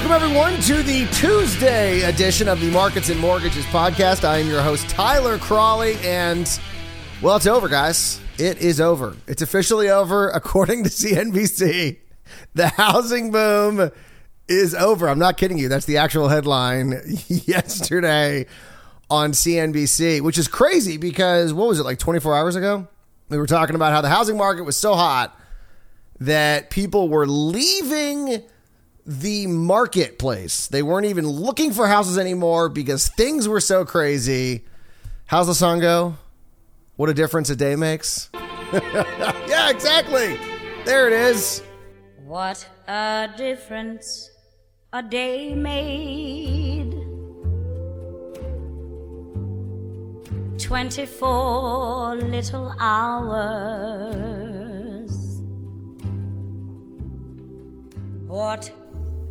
Welcome, everyone, to the Tuesday edition of the Markets and Mortgages podcast. I am your host, Tyler Crawley, and well, it's over, guys. It is over. It's officially over, according to CNBC. The housing boom is over. I'm not kidding you. That's the actual headline yesterday on CNBC, which is crazy because what was it, like 24 hours ago? We were talking about how the housing market was so hot that people were leaving the marketplace. They weren't even looking for houses anymore because things were so crazy. How's the song go? What a difference a day makes. yeah, exactly. There it is. What a difference a day made. 24 little hours. What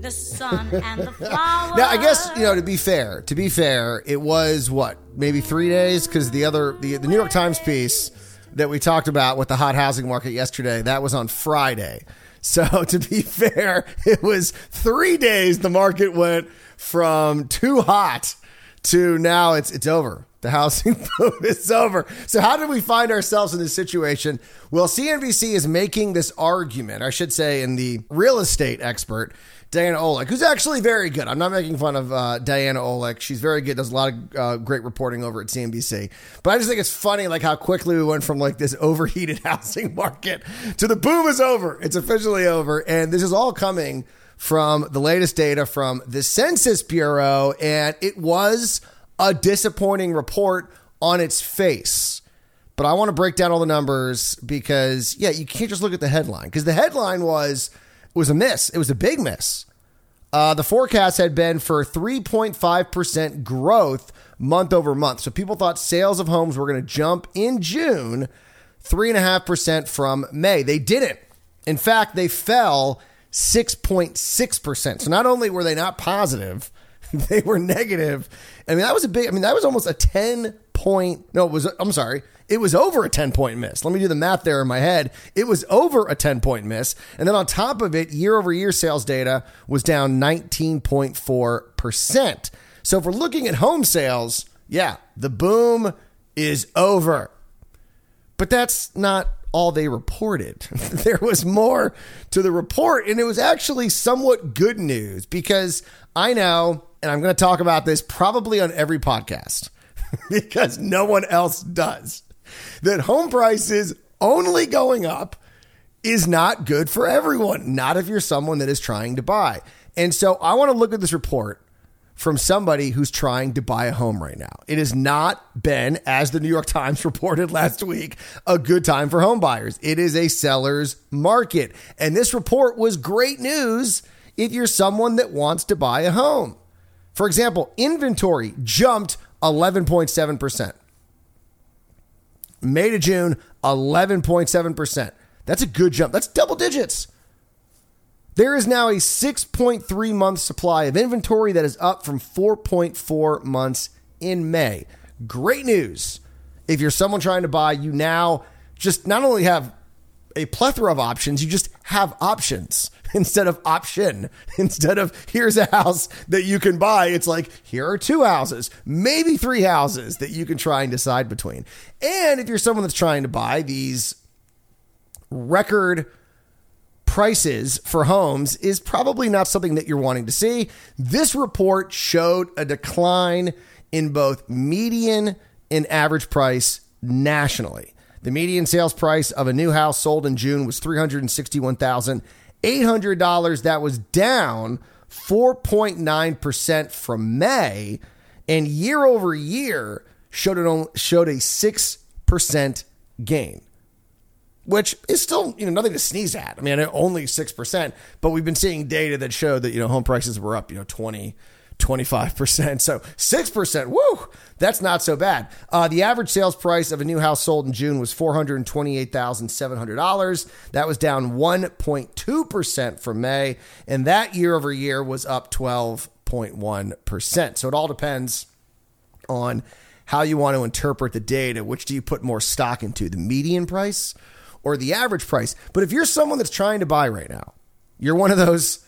the sun and the flowers. Now, I guess you know to be fair, to be fair, it was what maybe three days because the other the, the New York Times piece that we talked about with the hot housing market yesterday that was on Friday. So to be fair, it was three days the market went from too hot to now it's it's over. The housing boom is over. So how did we find ourselves in this situation? Well, CNBC is making this argument, I should say, in the real estate expert Diana Olick, who's actually very good. I'm not making fun of uh, Diana Olick. She's very good. Does a lot of uh, great reporting over at CNBC. But I just think it's funny, like how quickly we went from like this overheated housing market to the boom is over. It's officially over, and this is all coming from the latest data from the Census Bureau, and it was a disappointing report on its face. But I want to break down all the numbers because, yeah, you can't just look at the headline because the headline was was a miss. It was a big miss. Uh, the forecast had been for 3.5% growth month over month. So people thought sales of homes were going to jump in June 3.5% from May. They didn't. In fact, they fell 6.6%. So not only were they not positive, they were negative. I mean, that was a big, I mean, that was almost a 10 point, no, it was, I'm sorry, it was over a 10 point miss. Let me do the math there in my head. It was over a 10 point miss. And then on top of it, year over year sales data was down 19.4%. So if we're looking at home sales, yeah, the boom is over. But that's not all they reported. there was more to the report, and it was actually somewhat good news because I know, and I'm going to talk about this probably on every podcast because no one else does that home prices only going up is not good for everyone, not if you're someone that is trying to buy. And so I want to look at this report from somebody who's trying to buy a home right now. It has not been, as the New York Times reported last week, a good time for home buyers. It is a seller's market. And this report was great news if you're someone that wants to buy a home. For example, inventory jumped 11.7%. May to June, 11.7%. That's a good jump. That's double digits. There is now a 6.3 month supply of inventory that is up from 4.4 months in May. Great news. If you're someone trying to buy, you now just not only have a plethora of options, you just have options instead of option. Instead of here's a house that you can buy, it's like here are two houses, maybe three houses that you can try and decide between. And if you're someone that's trying to buy these record prices for homes is probably not something that you're wanting to see. This report showed a decline in both median and average price nationally. The median sales price of a new house sold in June was $361,800. That was down 4.9% from May, and year over year showed a, showed a 6% gain. Which is still, you know, nothing to sneeze at. I mean, only 6%, but we've been seeing data that showed that, you know, home prices were up, you know, 20, 25%. So 6%, woo, that's not so bad. Uh, the average sales price of a new house sold in June was $428,700. That was down 1.2% from May. And that year over year was up 12.1%. So it all depends on how you want to interpret the data. Which do you put more stock into, the median price or the average price? But if you're someone that's trying to buy right now, you're one of those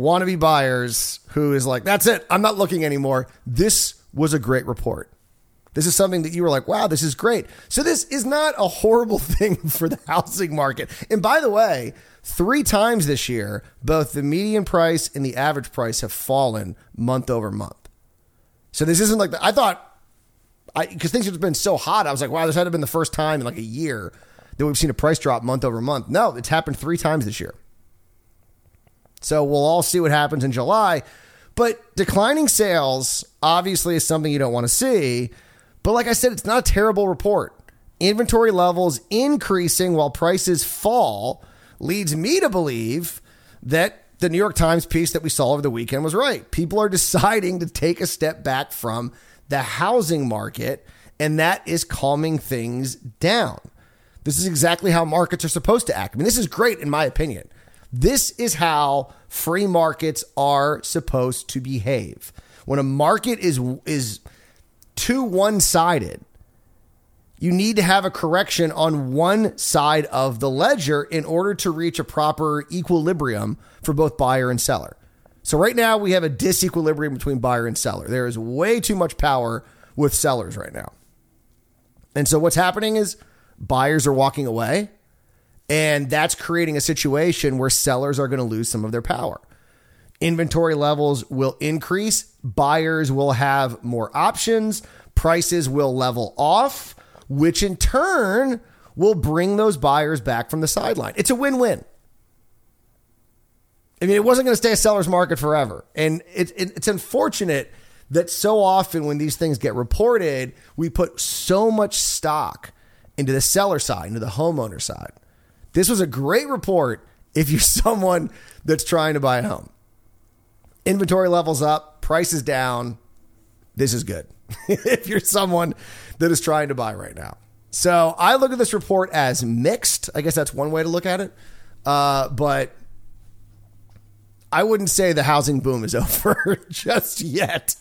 wannabe buyers who is like, that's it. I'm not looking anymore. This was a great report. This is something that you were like, wow, this is great. So this is not a horrible thing for the housing market. And by the way, three times this year, both the median price and the average price have fallen month over month. So this isn't like the, I thought, because things have been so hot. I was like, wow, this had to been the first time in like a year that we've seen a price drop month over month. No, it's happened three times this year. So we'll all see what happens in July. But declining sales obviously is something you don't want to see. But like I said, it's not a terrible report. Inventory levels increasing while prices fall leads me to believe that the New York Times piece that we saw over the weekend was right. People are deciding to take a step back from the housing market, and that is calming things down. This is exactly how markets are supposed to act. I mean, this is great in my opinion. This is how free markets are supposed to behave. When a market is is too one-sided, you need to have a correction on one side of the ledger in order to reach a proper equilibrium for both buyer and seller. So right now we have a disequilibrium between buyer and seller. There is way too much power with sellers right now. And so what's happening is buyers are walking away and that's creating a situation where sellers are going to lose some of their power. Inventory levels will increase, buyers will have more options, prices will level off, which in turn will bring those buyers back from the sideline. It's a win win. I mean, it wasn't going to stay a seller's market forever. And it, it, it's unfortunate that so often when these things get reported, we put so much stock into the seller side, into the homeowner side. This was a great report if you're someone that's trying to buy a home. Inventory levels up, prices down. This is good if you're someone that is trying to buy right now. So I look at this report as mixed. I guess that's one way to look at it. Uh, but I wouldn't say the housing boom is over just yet.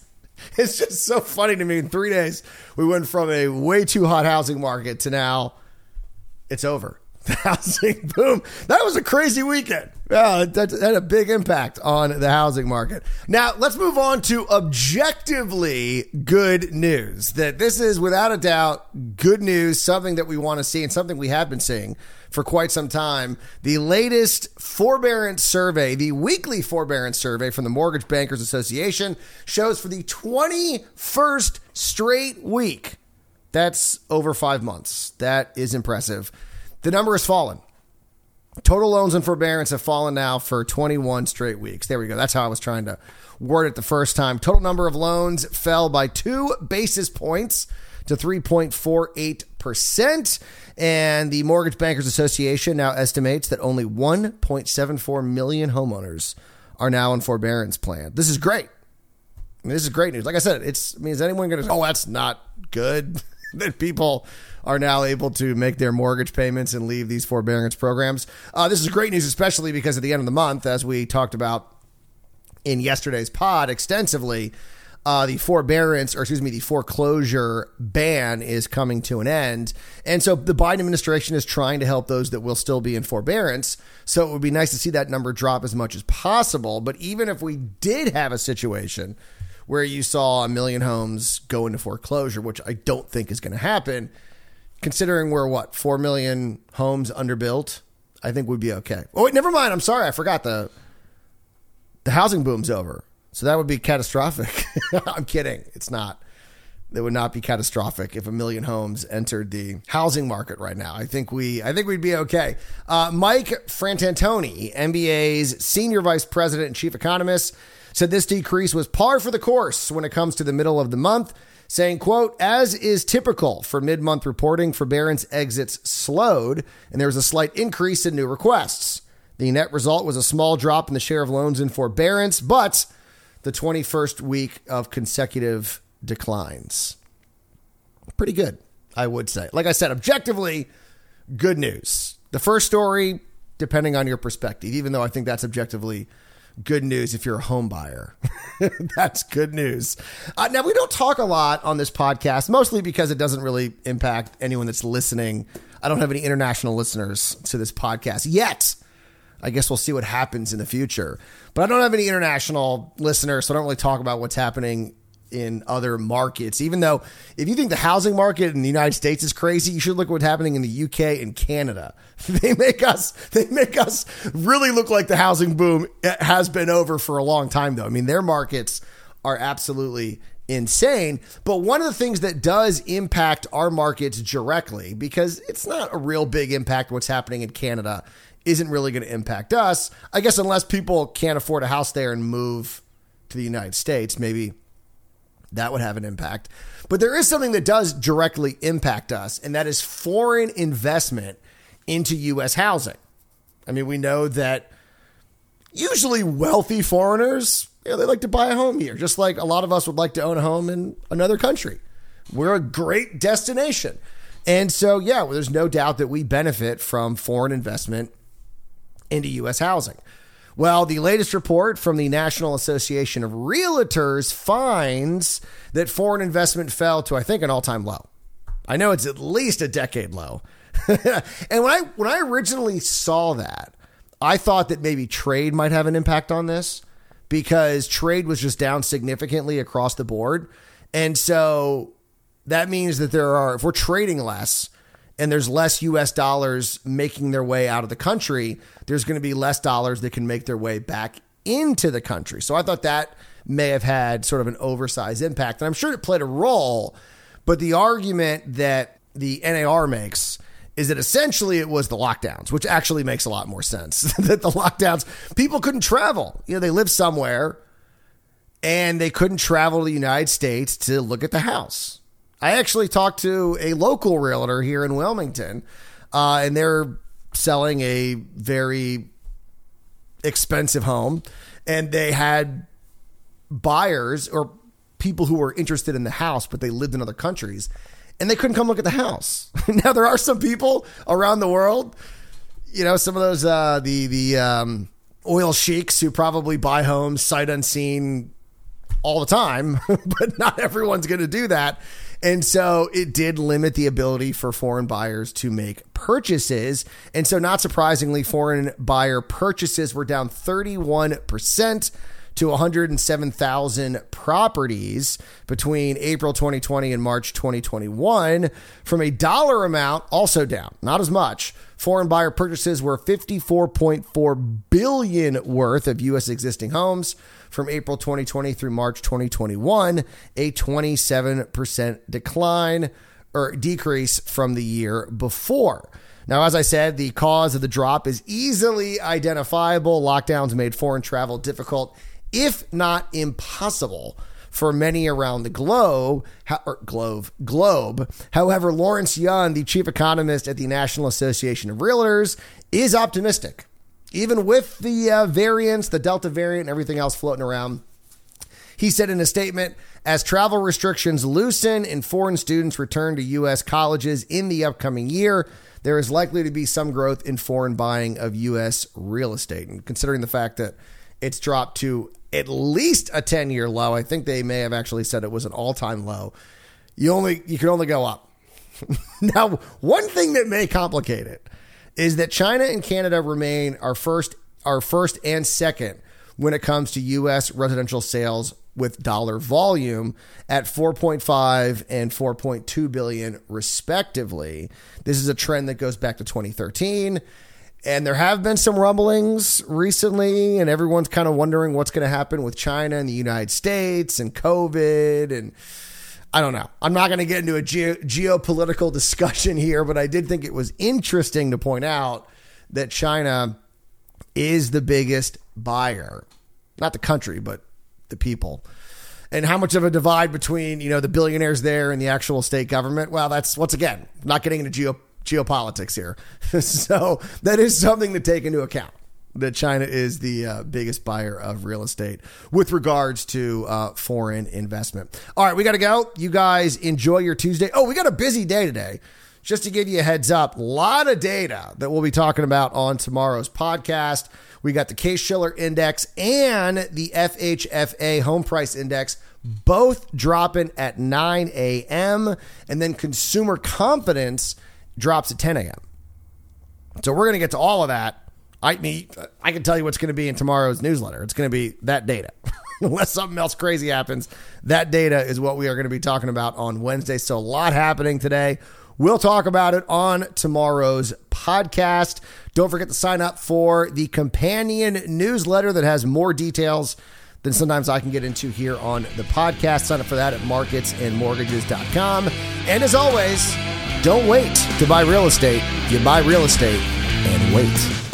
It's just so funny to me. In three days, we went from a way too hot housing market to now it's over. Housing boom. That was a crazy weekend. Yeah, that had a big impact on the housing market. Now, let's move on to objectively good news. That this is without a doubt good news, something that we want to see and something we have been seeing for quite some time. The latest forbearance survey, the weekly forbearance survey from the Mortgage Bankers Association, shows for the 21st straight week. That's over five months. That is impressive. The number has fallen. Total loans and forbearance have fallen now for 21 straight weeks. There we go. That's how I was trying to word it the first time. Total number of loans fell by two basis points to 3.48%. And the Mortgage Bankers Association now estimates that only 1.74 million homeowners are now in forbearance plan. This is great. I mean, this is great news. Like I said, it's I mean, is anyone going to? Oh, that's not good. that people are now able to make their mortgage payments and leave these forbearance programs. Uh, this is great news, especially because at the end of the month, as we talked about in yesterday's pod extensively, uh, the forbearance, or excuse me, the foreclosure ban is coming to an end. And so the Biden administration is trying to help those that will still be in forbearance. So it would be nice to see that number drop as much as possible. But even if we did have a situation where you saw a million homes go into foreclosure, which I don't think is going to happen, considering we're what four million homes underbuilt, I think we'd be okay. Oh wait, never mind. I'm sorry, I forgot the the housing boom's over, so that would be catastrophic. I'm kidding. It's not. That would not be catastrophic if a million homes entered the housing market right now. I think we, I think we'd be okay. Uh, Mike Fratantoni, MBA's senior vice president and chief economist, said this decrease was par for the course when it comes to the middle of the month saying, quote, as is typical for mid-month reporting, forbearance exits slowed, and there was a slight increase in new requests. The net result was a small drop in the share of loans in forbearance, but the 21st week of consecutive declines. Pretty good, I would say. Like I said, objectively, good news. The first story, depending on your perspective, even though I think that's objectively good news if you're a home buyer. That's good news. Uh, now, we don't talk a lot on this podcast, mostly because it doesn't really impact anyone that's listening. I don't have any international listeners to this podcast yet. I guess we'll see what happens in the future. But I don't have any international listeners, so I don't really talk about what's happening in other markets. Even though if you think the housing market in the United States is crazy, you should look at what's happening in the UK and Canada. They make us they make us really look like the housing boom has been over for a long time though. I mean, their markets are absolutely insane. But one of the things that does impact our markets directly, because it's not a real big impact what's happening in Canada, isn't really going to impact us. I guess unless people can't afford a house there and move to the United States, maybe that would have an impact. But there is something that does directly impact us, and that is foreign investment into U.S. housing. I mean, we know that usually wealthy foreigners, you know, they like to buy a home here, just like a lot of us would like to own a home in another country. We're a great destination. And so, yeah, well, there's no doubt that we benefit from foreign investment into U.S. housing. Well, the latest report from the National Association of Realtors finds that foreign investment fell to, I think, an all time low. I know it's at least a decade low. and when I when I originally saw that, I thought that maybe trade might have an impact on this because trade was just down significantly across the board. And so that means that there are if we're trading less, and there's less US dollars making their way out of the country, there's going to be less dollars that can make their way back into the country. So I thought that may have had sort of an oversized impact. And I'm sure it played a role, but the argument that the NAR makes is that essentially it was the lockdowns, which actually makes a lot more sense. that the lockdowns, people couldn't travel. You know, they live somewhere and they couldn't travel to the United States to look at the house. I actually talked to a local realtor here in Wilmington, uh, and they're selling a very expensive home, and they had buyers or people who were interested in the house, but they lived in other countries, and they couldn't come look at the house. now there are some people around the world, you know, some of those uh, the the um, oil sheiks who probably buy homes sight unseen all the time, but not everyone's going to do that. And so it did limit the ability for foreign buyers to make purchases. And so, not surprisingly, foreign buyer purchases were down 31% to 107,000 properties between April 2020 and March 2021 from a dollar amount also down, not as much. Foreign buyer purchases were 54.4 billion worth of US existing homes from April 2020 through March 2021, a 27% decline or decrease from the year before. Now, as I said, the cause of the drop is easily identifiable. Lockdowns made foreign travel difficult, if not impossible, for many around the globe. globe, globe. However, Lawrence Yun, the chief economist at the National Association of Realtors, is optimistic even with the uh, variants, the Delta variant, and everything else floating around. He said in a statement as travel restrictions loosen and foreign students return to U.S. colleges in the upcoming year, there is likely to be some growth in foreign buying of U.S. real estate. And considering the fact that it's dropped to at least a 10 year low, I think they may have actually said it was an all time low. You only you can only go up. now, one thing that may complicate it is that China and Canada remain our first our first and second when it comes to US residential sales with dollar volume at 4.5 and 4.2 billion respectively. This is a trend that goes back to 2013 and there have been some rumblings recently and everyone's kind of wondering what's going to happen with China and the United States and COVID and I don't know. I'm not going to get into a ge- geopolitical discussion here, but I did think it was interesting to point out that China is the biggest buyer, not the country, but the people. And how much of a divide between, you know, the billionaires there and the actual state government? Well, that's once again, not getting into geo- geopolitics here. so that is something to take into account that China is the uh, biggest buyer of real estate with regards to uh, foreign investment. All right, we got to go. You guys enjoy your Tuesday. Oh, we got a busy day today. Just to give you a heads up, a lot of data that we'll be talking about on tomorrow's podcast. We got the Case Shiller Index and the FHFA Home Price Index both dropping at 9 a.m. And then consumer confidence drops at 10 a.m. So we're going to get to all of that I mean, I can tell you what's going to be in tomorrow's newsletter. It's going to be that data. Unless something else crazy happens, that data is what we are going to be talking about on Wednesday. So, a lot happening today. We'll talk about it on tomorrow's podcast. Don't forget to sign up for the companion newsletter that has more details than sometimes I can get into here on the podcast. Sign up for that at marketsandmortgages.com. And as always, don't wait to buy real estate. You buy real estate and wait.